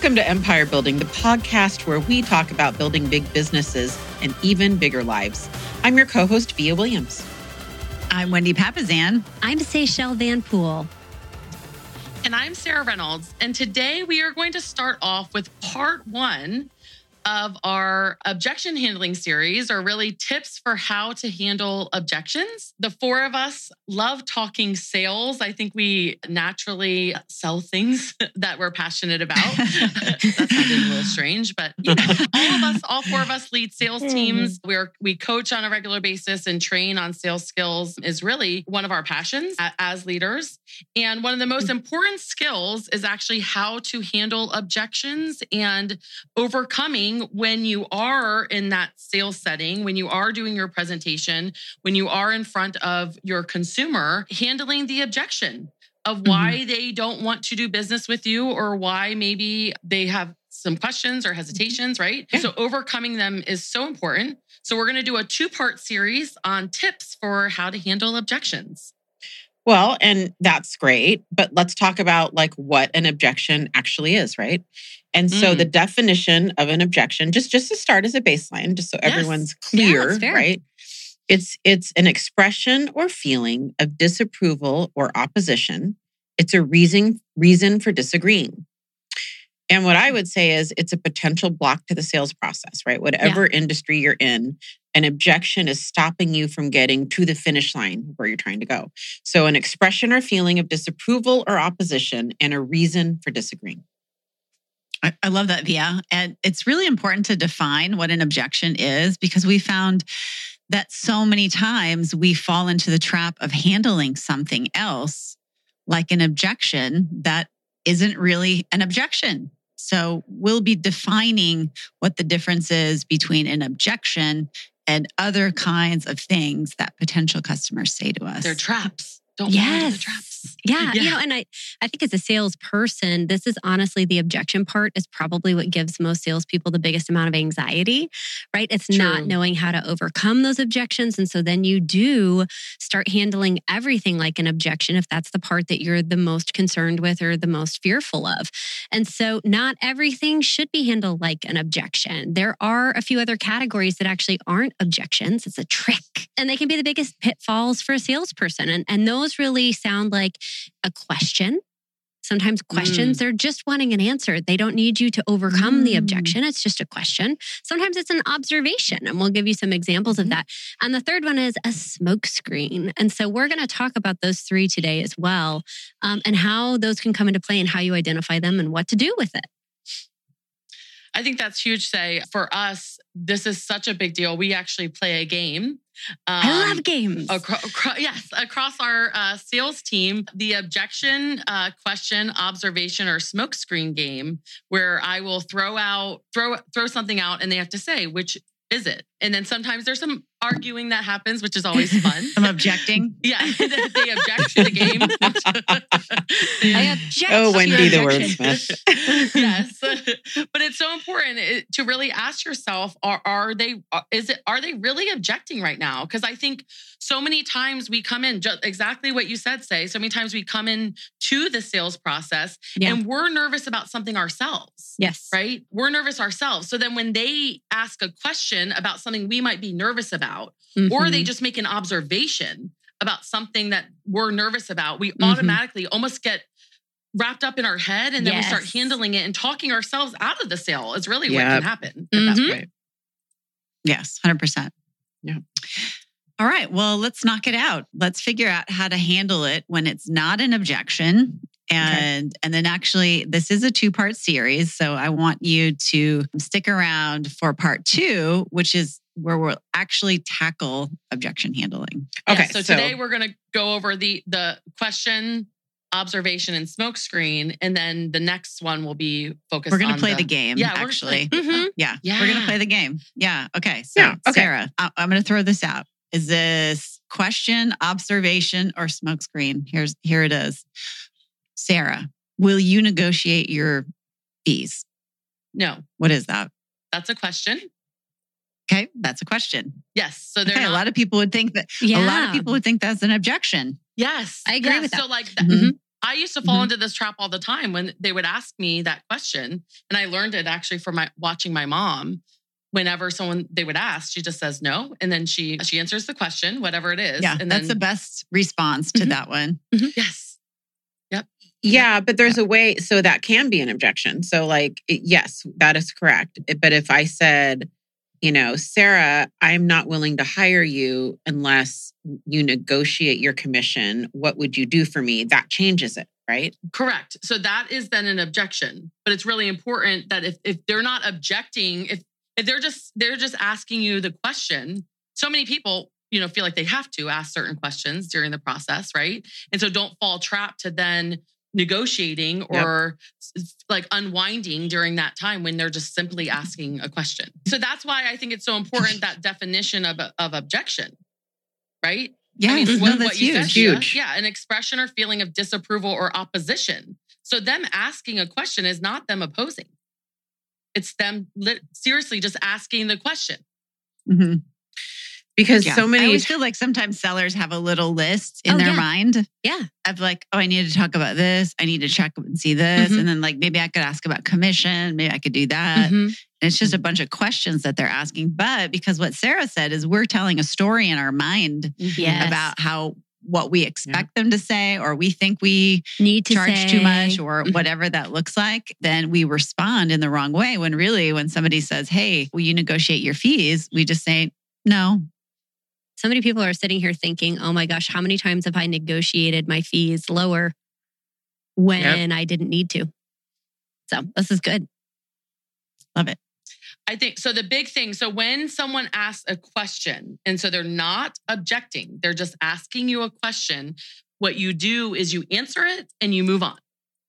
Welcome to Empire Building, the podcast where we talk about building big businesses and even bigger lives. I'm your co host, Via Williams. I'm Wendy Papasan. I'm Seychelle Van Poole. And I'm Sarah Reynolds. And today we are going to start off with part one of our objection handling series, are really tips for how to handle objections. The four of us love talking sales. I think we naturally sell things that we're passionate about. that sounded a little strange, but you know, all of us, all four of us lead sales hmm. teams. We're we coach on a regular basis and train on sales skills is really one of our passions as leaders. And one of the most hmm. important skills is actually how to handle objections and overcoming when you are in that sales setting, when you are doing your presentation, when you are in front of your consumer, handling the objection of why mm-hmm. they don't want to do business with you or why maybe they have some questions or hesitations, right? Yeah. So overcoming them is so important. So we're going to do a two-part series on tips for how to handle objections. Well, and that's great, but let's talk about like what an objection actually is, right? And so mm. the definition of an objection, just just to start as a baseline, just so yes. everyone's clear, yeah, right? It's it's an expression or feeling of disapproval or opposition. It's a reason reason for disagreeing. And what I would say is it's a potential block to the sales process, right? Whatever yeah. industry you're in, an objection is stopping you from getting to the finish line where you're trying to go. So, an expression or feeling of disapproval or opposition and a reason for disagreeing. I, I love that, Via. And it's really important to define what an objection is because we found that so many times we fall into the trap of handling something else like an objection that isn't really an objection. So we'll be defining what the difference is between an objection and other kinds of things that potential customers say to us. They're traps. Don't yes. fall into the traps. Yeah, yeah, you know, and I, I think as a salesperson, this is honestly the objection part is probably what gives most salespeople the biggest amount of anxiety, right? It's True. not knowing how to overcome those objections. And so then you do start handling everything like an objection if that's the part that you're the most concerned with or the most fearful of. And so not everything should be handled like an objection. There are a few other categories that actually aren't objections. It's a trick. And they can be the biggest pitfalls for a salesperson. And, and those really sound like a question. Sometimes questions, mm. they're just wanting an answer. They don't need you to overcome mm. the objection. It's just a question. Sometimes it's an observation, and we'll give you some examples of mm-hmm. that. And the third one is a smoke screen. And so we're going to talk about those three today as well, um, and how those can come into play and how you identify them and what to do with it. I think that's huge. Say for us, this is such a big deal. We actually play a game. Um, I love games. Acro- acro- yes, across our uh, sales team, the objection, uh, question, observation, or smokescreen game, where I will throw out throw throw something out, and they have to say which is it? And then sometimes there's some arguing that happens, which is always fun. I'm objecting. Yeah, they object to the game. I object. Oh, Wendy, the wordsmith. yes, but it's so important eh, to really ask yourself: Are are they? Is it? Are they really objecting right now? Because I think so many times we come in just exactly what you said. Say so many times we come in to the sales process yeah. and we're nervous about something ourselves. Yes, right. We're nervous ourselves. So then when they ask a question about something we might be nervous about, mm-hmm. or they mm-hmm. just make an observation about something that we're nervous about, we mm-hmm. automatically almost get wrapped up in our head and then yes. we start handling it and talking ourselves out of the sale is really yep. what can happen mm-hmm. Yes, 100%. Yeah. All right. Well, let's knock it out. Let's figure out how to handle it when it's not an objection. And okay. and then actually this is a two-part series, so I want you to stick around for part 2, which is where we'll actually tackle objection handling. Okay. Yeah, so, so today we're going to go over the the question, observation, and smokescreen, and then the next one will be focused. We're going to play the, the, game. Yeah, actually. Mm-hmm. Yeah, yeah, we're going to play the game. Yeah. Okay. So yeah, okay. Sarah, I, I'm going to throw this out. Is this question, observation, or smokescreen? Here's here it is. Sarah, will you negotiate your fees? No. What is that? That's a question. Okay, that's a question. Yes. So okay, not, a lot of people would think that yeah. a lot of people would think that's an objection. Yes. I agree with that. so like mm-hmm. I used to fall mm-hmm. into this trap all the time when they would ask me that question. And I learned it actually from my watching my mom. Whenever someone they would ask, she just says no. And then she she answers the question, whatever it is. Yeah. And that's then, the best response to mm-hmm. that one. Mm-hmm. Yes. Yeah, but there's a way so that can be an objection. So like yes, that is correct. But if I said, you know, Sarah, I'm not willing to hire you unless you negotiate your commission. What would you do for me? That changes it, right? Correct. So that is then an objection. But it's really important that if, if they're not objecting, if, if they're just they're just asking you the question, so many people, you know, feel like they have to ask certain questions during the process, right? And so don't fall trapped to then negotiating or yep. like unwinding during that time when they're just simply asking a question. So that's why I think it's so important that definition of, of objection, right? Yeah, I mean, what, no, that's huge. Said, huge. Yeah, an expression or feeling of disapproval or opposition. So them asking a question is not them opposing. It's them li- seriously just asking the question. Mm-hmm because yeah. so many. I always feel like sometimes sellers have a little list in oh, their yeah. mind. Yeah. Of like, oh, I need to talk about this. I need to check and see this. Mm-hmm. And then like maybe I could ask about commission. Maybe I could do that. Mm-hmm. And it's just a bunch of questions that they're asking. But because what Sarah said is we're telling a story in our mind yes. about how what we expect yeah. them to say or we think we need to charge say. too much or mm-hmm. whatever that looks like then we respond in the wrong way when really when somebody says hey will you negotiate your fees we just say no so many people are sitting here thinking, oh my gosh, how many times have I negotiated my fees lower when yep. I didn't need to? So this is good. Love it. I think so. The big thing so, when someone asks a question, and so they're not objecting, they're just asking you a question, what you do is you answer it and you move on.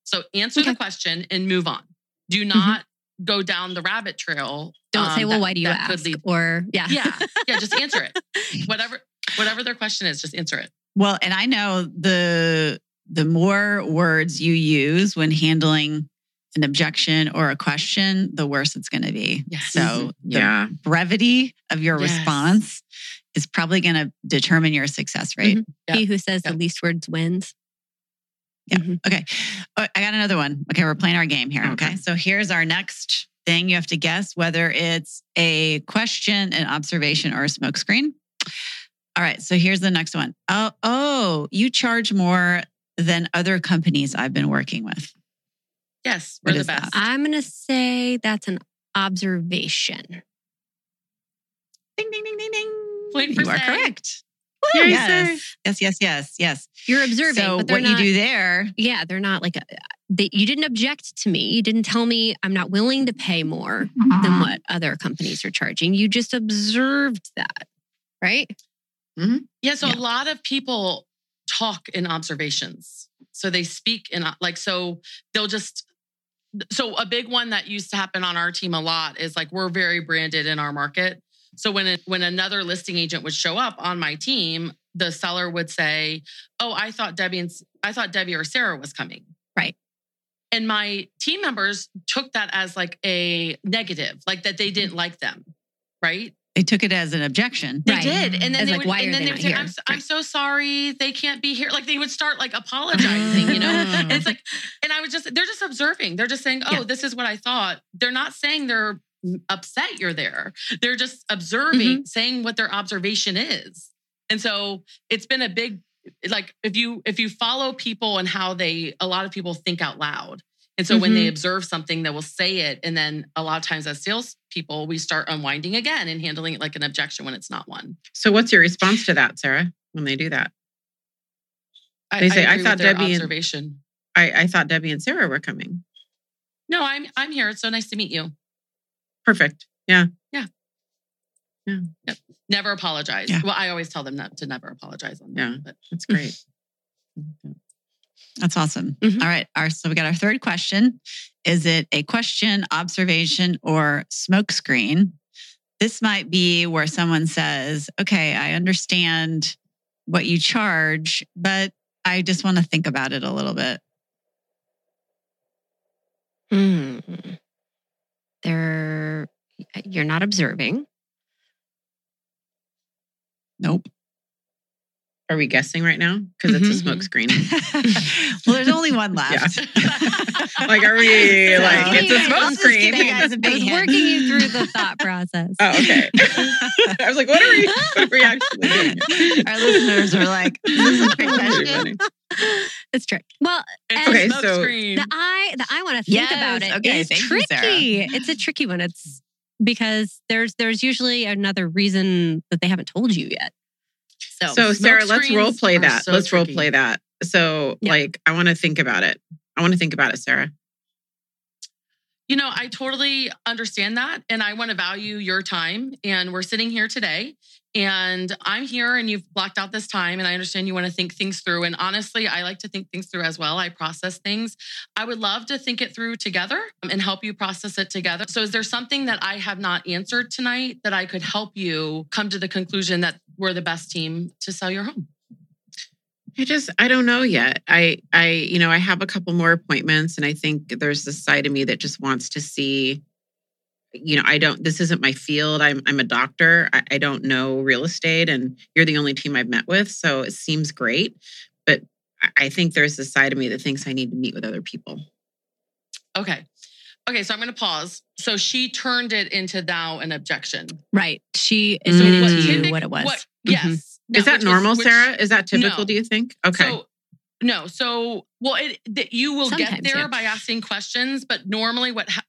So, answer okay. the question and move on. Do mm-hmm. not. Go down the rabbit trail don't um, say, well, that, why do you ask? Lead, or yeah. Yeah. Yeah. Just answer it. whatever, whatever their question is, just answer it. Well, and I know the the more words you use when handling an objection or a question, the worse it's going to be. Yes. So yeah. brevity of your yes. response is probably going to determine your success rate. Mm-hmm. Yep. He who says yep. the least words wins. Yeah. Mm-hmm. Okay. Oh, I got another one. Okay. We're playing our game here. Okay. okay. So here's our next thing. You have to guess whether it's a question, an observation, or a smokescreen. All right. So here's the next one. Oh, oh, you charge more than other companies I've been working with. Yes, we're what the best. That? I'm going to say that's an observation. Ding, ding, ding, ding, ding. Point you are correct. Yes. yes, yes, yes, yes. You're observing. So what not, you do there? Yeah, they're not like a, they, you didn't object to me. You didn't tell me I'm not willing to pay more than mm-hmm. what other companies are charging. You just observed that, right? Mm-hmm. Yeah. So yeah. a lot of people talk in observations. So they speak in like so they'll just so a big one that used to happen on our team a lot is like we're very branded in our market. So when it, when another listing agent would show up on my team, the seller would say, "Oh, I thought Debbie and I thought Debbie or Sarah was coming." Right. And my team members took that as like a negative, like that they mm-hmm. didn't like them, right? They took it as an objection. They right. did, and then as they like, would, and then they, they would say, I'm, I'm, so sorry, they can't be here." Like they would start like apologizing, you know. and it's like, and I was just, they're just observing. They're just saying, "Oh, yeah. this is what I thought." They're not saying they're upset you're there. They're just observing, mm-hmm. saying what their observation is. And so it's been a big like if you if you follow people and how they a lot of people think out loud and so mm-hmm. when they mm-hmm. observe something they will say it and then a lot of times as salespeople we start unwinding again and handling it like an objection when it's not one so what's your response to that sarah when they do that they I, say i, I thought debbie observation and, I, I thought debbie and sarah were coming no i'm i'm here it's so nice to meet you perfect yeah yeah yeah. Yep. Never apologize. Yeah. Well, I always tell them not to never apologize on that. Yeah, but that's great. That's awesome. Mm-hmm. All right. Our, so we got our third question. Is it a question, observation, or smokescreen? This might be where someone says, okay, I understand what you charge, but I just want to think about it a little bit. Mm. They're, you're not observing. Nope. Are we guessing right now? Because it's a Mhm. smoke screen. well, there's only one left. like, are we So- like it's a I'll smoke just give screen? you guys a I big was hint. working you through the thought process. Oh, okay. I was like, what are we? What are we actually doing? Our listeners are like, "This "Is a trick question?" it's trick. Well, It's Okay, smoke so- screen. the I the I want to think Yes, about it okay, is thank you, tricky. it's a tricky one. It's because there's there's usually another reason that they haven't told you yet. So, So Sarah, let's role play that. so let's role play that. So Yeah. like I want to think about it. I want to think about it, Sarah. You know, I totally understand that. And I want to value your time. And we're sitting here today. And I'm here and you've blocked out this time. And I understand you want to think things through. And honestly, I like to think things through as well. I process things. I would love to think it through together um, and help you process it together. So, is there something that I have not answered tonight that I could help you come to the conclusion that we're the best team to sell your home? I just I don't know yet. I I you know I have a couple more appointments, and I think there's this side of me that just wants to see. You know, I don't. This isn't my field. I'm I'm a doctor. I, I don't know real estate, and you're the only team I've met with, so it seems great. But I- I think there's this side of me that thinks I need to meet with other people. Okay. Okay. So, I'm going to pause. So, she turned it into thou an objection. right, she Mm. admitted what to you what it was. What, Mhm. yes. Now, Is that which was- normal, which- Sarah? Is that typical? No. Do you think? Okay. So, no. So, well, it, that you will get there yeah. by asking questions, but normally, what ha-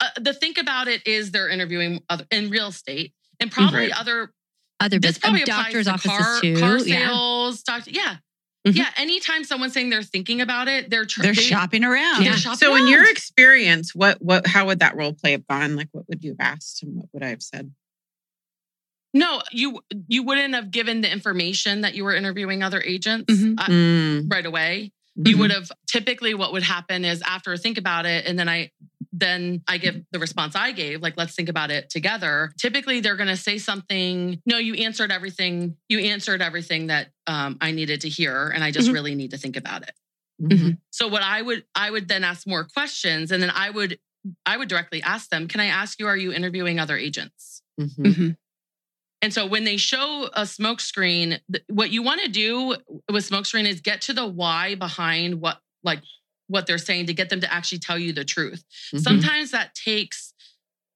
uh, the think about it is they're interviewing other in real estate and probably Right. other. Other This probably uh, applies doctors' to offices car, too. car yeah. sales, doc- yeah. Mhm. Yeah. Anytime someone's saying they're thinking about it, they're tr- They're they- shopping around. they're Yeah. shopping so, in your experience, what what how would that role play have gone? Like, what would you have asked, and what would I have said? No, you you wouldn't have given the information that you were interviewing other agents Mhm. uh, Mm, right away. mhm. you would have typically what would happen is after I think about it and then i then i give the response i gave like let's think about it together typically they're going to say something no you answered everything you answered everything that um, i needed to hear and i just Mhm. really need to think about it Mhm. so what i would i would then ask more questions and then i would i would directly ask them can i ask you are you interviewing other agents Mhm. And so when they show a smoke screen, what you want to do with smoke screen is get to the why behind what like what they're saying to get them to actually tell you the truth. Mhm. Sometimes that takes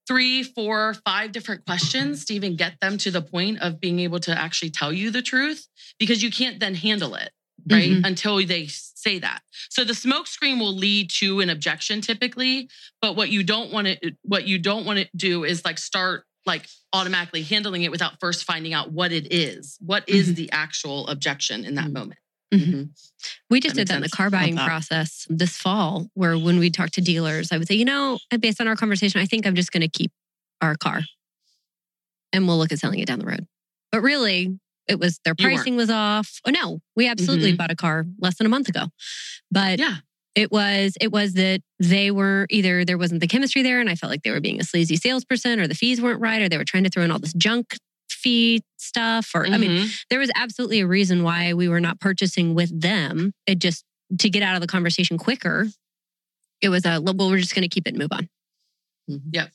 three, four, five different questions to even get them to the point of being able to actually tell you the truth because you can't then handle it right Mhm. until they say that so the smoke screen will lead to an objection typically but what you don't want to what you don't want to do is like start like automatically handling it without first finding out what it is what is Mhm. the actual objection in that Mhm. moment Mhm. We just That did that in the car buying process this fall, where when we talk to dealers, I would say, you know, based on our conversation, I think I'm just going to keep our car and we'll look at selling it down the road. But really, it was their pricing was off. Oh, no, we absolutely Mhm. bought a car less than a month ago. But yeah it was it was that they were either there wasn't the chemistry there and I felt like they were being a sleazy salesperson or the fees weren't right or they were trying to throw in all this junk fee stuff or I mean Mhm. there was absolutely a reason why we were not purchasing with them. It just to get out of the conversation quicker. It was a well, we're just going to keep it and move on. Yep.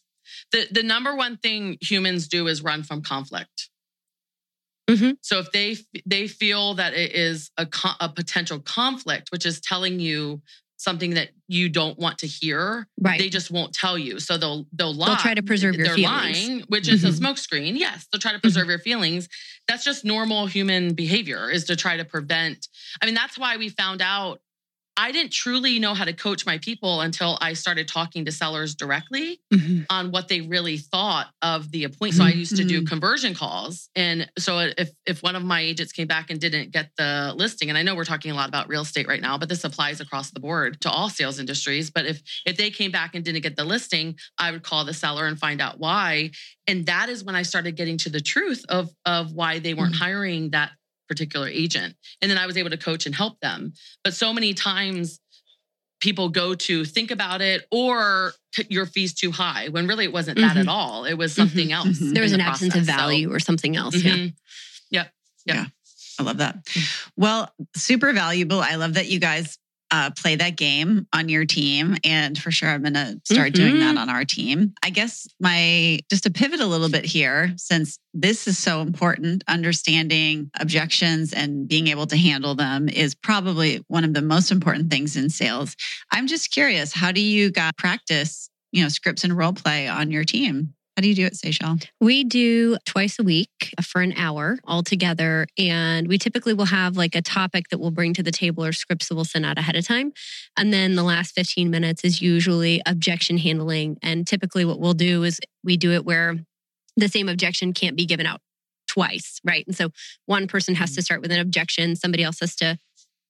the the number one thing humans do is run from conflict Mhm. so if they they feel that it is a, a potential conflict which is telling you something that you don't want to hear Right. they just won't tell you. So they'll they'll lie. They'll try to preserve your They're feelings. lying, which is a Mhm. smokescreen. Yes, they'll try to preserve your feelings. That's just normal human behavior is to try to prevent. I mean, that's why we found out I didn't truly know how to coach my people until I started talking to sellers directly Mhm. on what they really thought of the appointment. So I used to do Mhm. conversion calls. And so if if one of my agents came back and didn't get the listing, and I know we're talking a lot about real estate right now, but this applies across the board to all sales industries. But if if they came back and didn't get the listing, I would call the seller and find out why. And that is when I started getting to the truth of of why they weren't hiring that particular agent. And then I was able to coach and help them. But so many times people go to think about it or t- your fees too high when really it wasn't that at mm-hmm. all. It was mm-hmm. something else. Mhm. There was in an the absence of process. So- value or something else. Yeah. Mm-hmm. yep, yeah. I love that. Mm. Well, super valuable. I love that you guys uh, play that game on your team. And for sure, I'm going to start mm-hmm. doing that mm-hmm. on our team. I guess my, just to pivot a little bit here, since this is so important, understanding objections and being able to handle them is probably one of the most important things in sales. I'm just curious, how do you guys practice, you know, scripts and role play on your team? How do you do it, Seychelle? We do twice a week uh, for an hour all together. And we typically will have like a topic that we'll bring to the table or scripts that we'll send out ahead of time. And then the last 15 minutes is usually objection handling. And typically what we'll do is we do it where the same objection can't be given out twice, right? And so one person has to mm. start with an objection, somebody else has to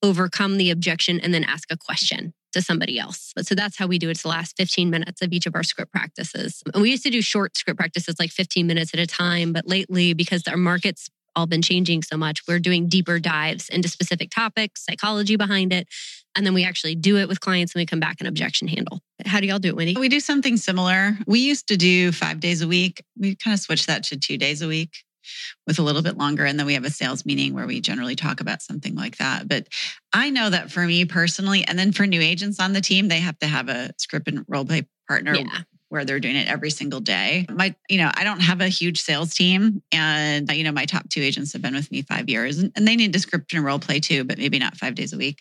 overcome the objection and then ask a question to somebody else. But so that's how we do it. It's the last 15 minutes of each of our script practices. And we used to do short script practices, like 15 minutes at a time. But lately, because our market's all been changing so much, we're doing deeper dives into specific topics, psychology behind it. And then we actually do it with clients and we come back and objection handle. How do y'all do it, Wendy? We do something similar. We used to do five days a week. We kind of switched that to two days a week with a little bit longer. And then we have a sales meeting where we generally talk about something like that. But I know that for me personally, and then for new agents on the team, they have to have a script and role play partner. Yeah. Where they're doing it every single day. My, you know, I don't have a huge sales team. And, you know, my top two agents have been with me five years and, and they need to script and role play too, but maybe not five days a week.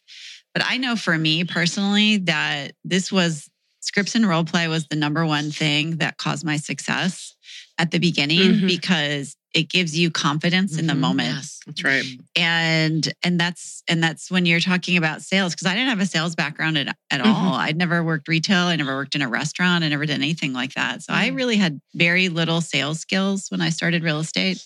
But I know for me personally that this was scripts and role play was the number one thing that caused my success at the beginning mm-hmm. because it gives you confidence mm-hmm. in the mm-hmm. moment. Yes, that's right. And and that's and that's when you're talking about sales because I didn't have a sales background at, at mm-hmm. all. I'd never worked retail. I never worked in a restaurant. I never did anything like that. So mm-hmm. I really had very little sales skills when I started real estate.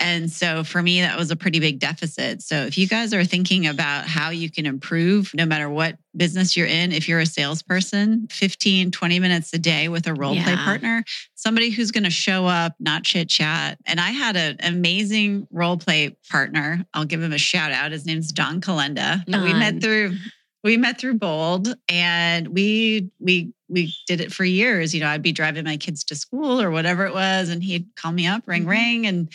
And so for me, that was a pretty big deficit. So if you guys are thinking about how you can improve, no matter what business you're in, if you're a salesperson, 15, 20 minutes a day with a role yeah. play partner, somebody who's going to show up, not chit chat. And I had an amazing role play partner. I'll give him a shout out. His name's Don Kalenda. We met through we met through Bold and we we we did it for years. You know, I'd be driving my kids to school or whatever it was, and he'd call me up, ring, mm-hmm. ring, and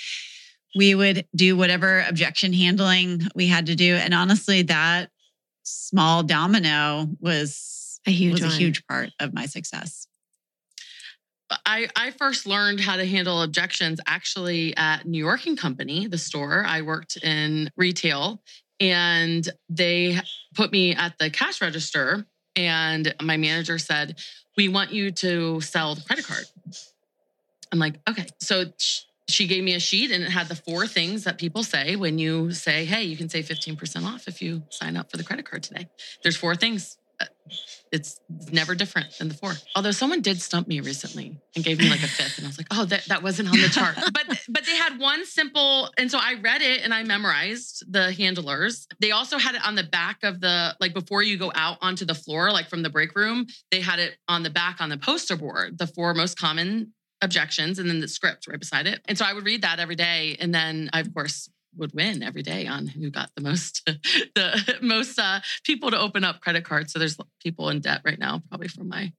we would do whatever objection handling we had to do. And honestly, that small domino was a huge was a huge part of my success. I, I first learned how to handle objections actually at New York and Company, the store. I worked in retail and they put me at the cash register. And my manager said, We want you to sell the credit card. I'm like, okay. So she gave me a sheet and it had the four things that people say when you say, hey, you can save 15% off if you sign up for the credit card today. There's four things. Uh, it's never different than the four. Although someone did stump me recently and gave me like a fifth, and I was like, "Oh, that, that wasn't on the chart." but but they had one simple, and so I read it and I memorized the handlers. They also had it on the back of the like before you go out onto the floor, like from the break room. They had it on the back on the poster board, the four most common objections and then the script right beside it. And so I would read that every day. And then I, of course, would win every day on who got the most the most uh, people to open up credit cards. So there's people in debt right now, probably from my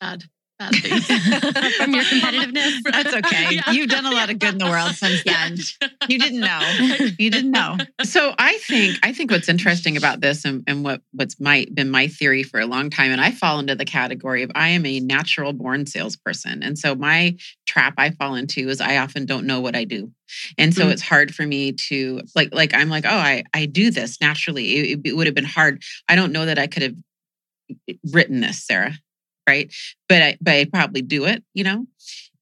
bad bad from your competitiveness. That's okay. Yeah. You've done a lot of good in the world since then. Yeah. You didn't know. You didn't know. So I think I think what's interesting about this and, and what what's my been my theory for a long time, and I fall into the category of I am a natural born salesperson. And so my trap I fall into is I often don't know what I do. And so mm-hmm. it's hard for me to like like I'm like, oh, I I do this naturally. It, it would have been hard. I don't know that I could have written this, Sarah right? But I but I probably do it, you know.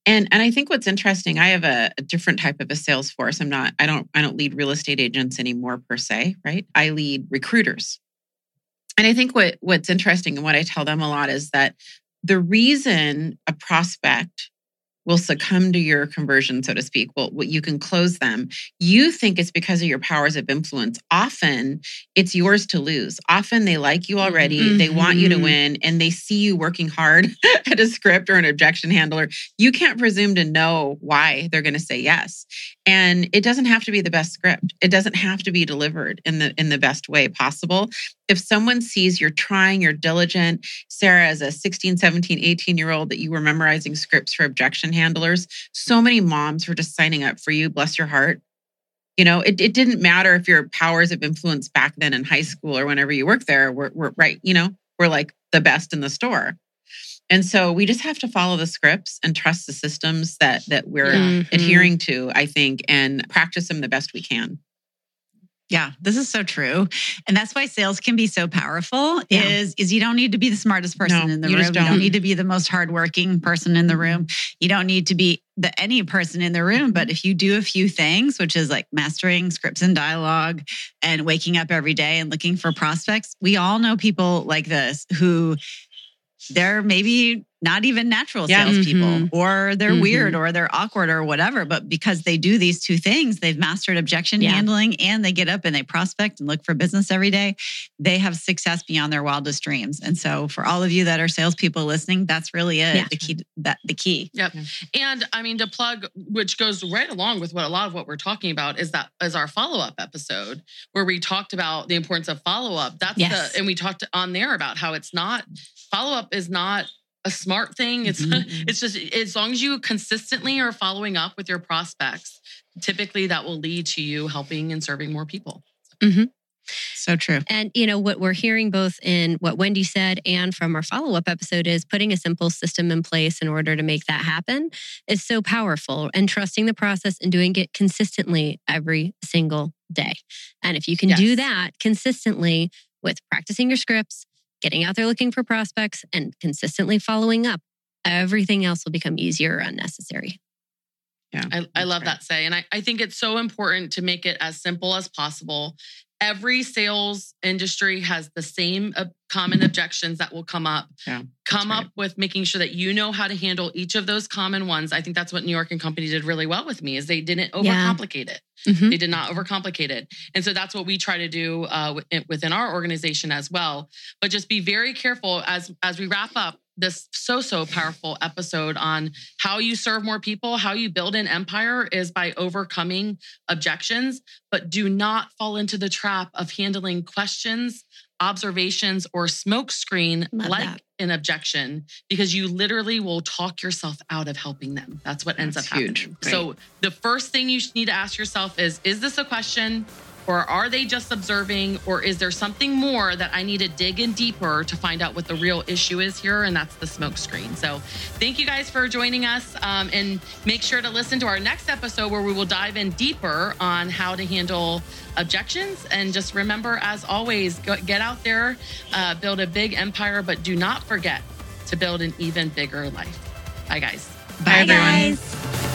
And and I think what's interesting, I have a, a, different type of a sales force. I'm not, I don't, I don't lead real estate agents anymore per se, right? I lead recruiters. And I think what what's interesting and what I tell them a lot is that the reason a prospect will succumb to your conversion, so to speak. Well, you can close them. You think it's because of your powers of influence. Often it's yours to lose. Often they like you already. Mm-hmm. They want you to mm-hmm. win and they see you working hard at a script or an objection handler. You can't presume to know why they're going to say yes. And it doesn't have to be the best script. It doesn't have to be delivered in the in the best way possible if someone sees you're trying, you're diligent, Sarah, as a 16, 17, 18 year old, that you were memorizing scripts for objection handlers, so many moms were just signing up for you, bless your heart. You know, it, it didn't matter if your powers of influence back then in high school or whenever you worked there were, were right, you know, were like the best in the store. And so we just have to follow the scripts and trust the systems that that we're mm-hmm. adhering to, I think, and practice them the best we can. Yeah, this is so true. And that's why sales can be so powerful yeah. is is you don't need to be the smartest person no, in the you room. Don't. You don't need to be the most hardworking person in the room. You don't need to be the any person in the room, but if you do a few things, which is like mastering scripts and dialogue and waking up every day and looking for prospects, we all know people like this who they're maybe not even natural yeah. salespeople, mm-hmm. or they're mm-hmm. weird, or they're awkward, or whatever. But because they do these two things, they've mastered objection yeah. handling and they get up and they prospect and look for business every day. They have success beyond their wildest dreams. And so, for all of you that are salespeople listening, that's really it. Yeah. The key. That the key. Yep. And I mean, to plug, which goes right along with what a lot of what we're talking about is that is our follow up episode where we talked about the importance of follow up. That's yes. the and we talked on there about how it's not follow up is not a smart thing. It's mm-hmm. it's just as long as you consistently are following up with your prospects, typically that will lead to you helping and serving more people. Mm-hmm. So true. And you know what we're hearing both in what Wendy said and from our follow-up episode is putting a simple system in place in order to make that happen is so powerful and trusting the process and doing it consistently every single day. And if you can yes. do that consistently with practicing your scripts, getting out there looking for prospects and consistently following up, everything else will become easier or unnecessary. Yeah. I, I love right. that say. And I, I think it's so important to make it as simple as possible. Every sales industry has the same common objections that will come up. Yeah, come right. up with making sure that you know how to handle each of those common ones. I think that's what New York and Company did really well with me is they didn't overcomplicate yeah. it. Mm-hmm. They did not overcomplicate it. And so that's what we try to do uh, within our organization as well. But just be very careful as as we wrap up this so so powerful episode on how you serve more people how you build an empire is by overcoming objections but do not fall into the trap of handling questions observations or smokescreen like that. an objection because you literally will talk yourself out of helping them that's what ends up huge. happening right. so the first thing you need to ask yourself is is this a question or are they just observing? Or is there something more that I need to dig in deeper to find out what the real issue is here? And that's the smoke screen. So thank you guys for joining us. Um, and make sure to listen to our next episode where we will dive in deeper on how to handle objections. And just remember, as always, go, get out there, uh, build a big empire, but do not forget to build an even bigger life. Bye, guys. Bye, Bye guys.